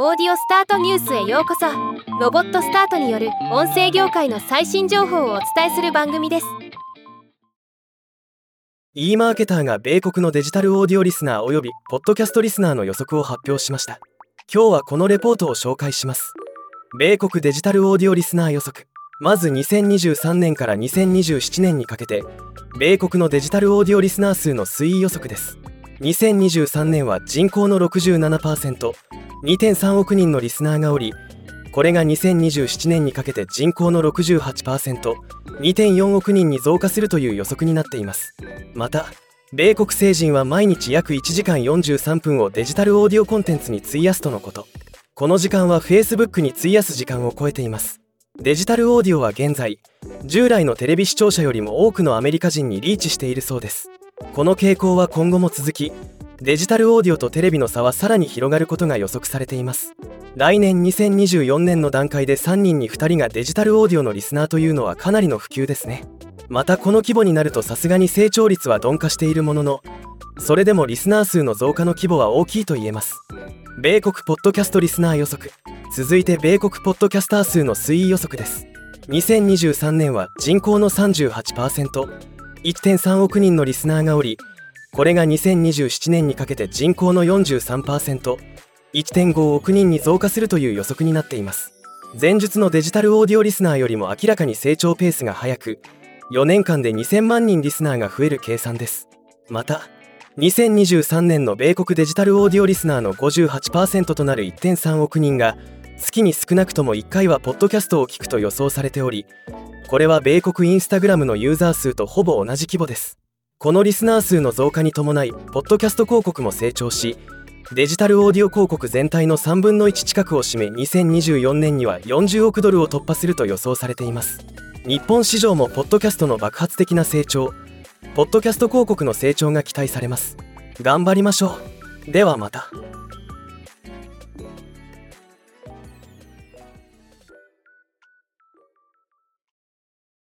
オーディオスタートニュースへようこそ。ロボットスタートによる音声業界の最新情報をお伝えする番組です。e マーケターが米国のデジタルオーディオリスナーおよびポッドキャストリスナーの予測を発表しました。今日はこのレポートを紹介します。米国デジタルオーディオリスナー予測。まず2023年から2027年にかけて米国のデジタルオーディオリスナー数の推移予測です。2023年は人口の67% 2.3億人のリスナーがおりこれが2027年にかけて人口の 68%2.4 億人に増加するという予測になっています。また米国成人は毎日約1時間43分をデジタルオーディオコンテンツに費やすとのこと。この時間は Facebook に費やす時間を超えています。デジタルオーディオは現在従来のテレビ視聴者よりも多くのアメリカ人にリーチしているそうです。この傾向は今後も続きデジタルオーディオとテレビの差はさらに広がることが予測されています。来年2024年の段階で3人に2人がデジタルオーディオのリスナーというのはかなりの普及ですね。またこの規模になるとさすがに成長率は鈍化しているもののそれでもリスナー数の増加の規模は大きいと言えます。米国ポッドキャストリスナー予測。続いて米国ポッドキャスター数の推移予測です。2023年は人口の 38%1.3 億人のリスナーがおりこれが2027年にかけて人口の 43%1.5 億人に増加するという予測になっています。前述のデジタルオーディオリスナーよりも明らかに成長ペースが速く4年間で2000万人リスナーが増える計算です。また2023年の米国デジタルオーディオリスナーの58%となる1.3億人が月に少なくとも1回はポッドキャストを聞くと予想されておりこれは米国インスタグラムのユーザー数とほぼ同じ規模です。このリスナー数の増加に伴いポッドキャスト広告も成長しデジタルオーディオ広告全体の3分の1近くを占め2024年には40億ドルを突破すると予想されています。日本市場もポッドキャストの爆発的な成長ポッドキャスト広告の成長が期待されます。頑張りましょう。ではまた。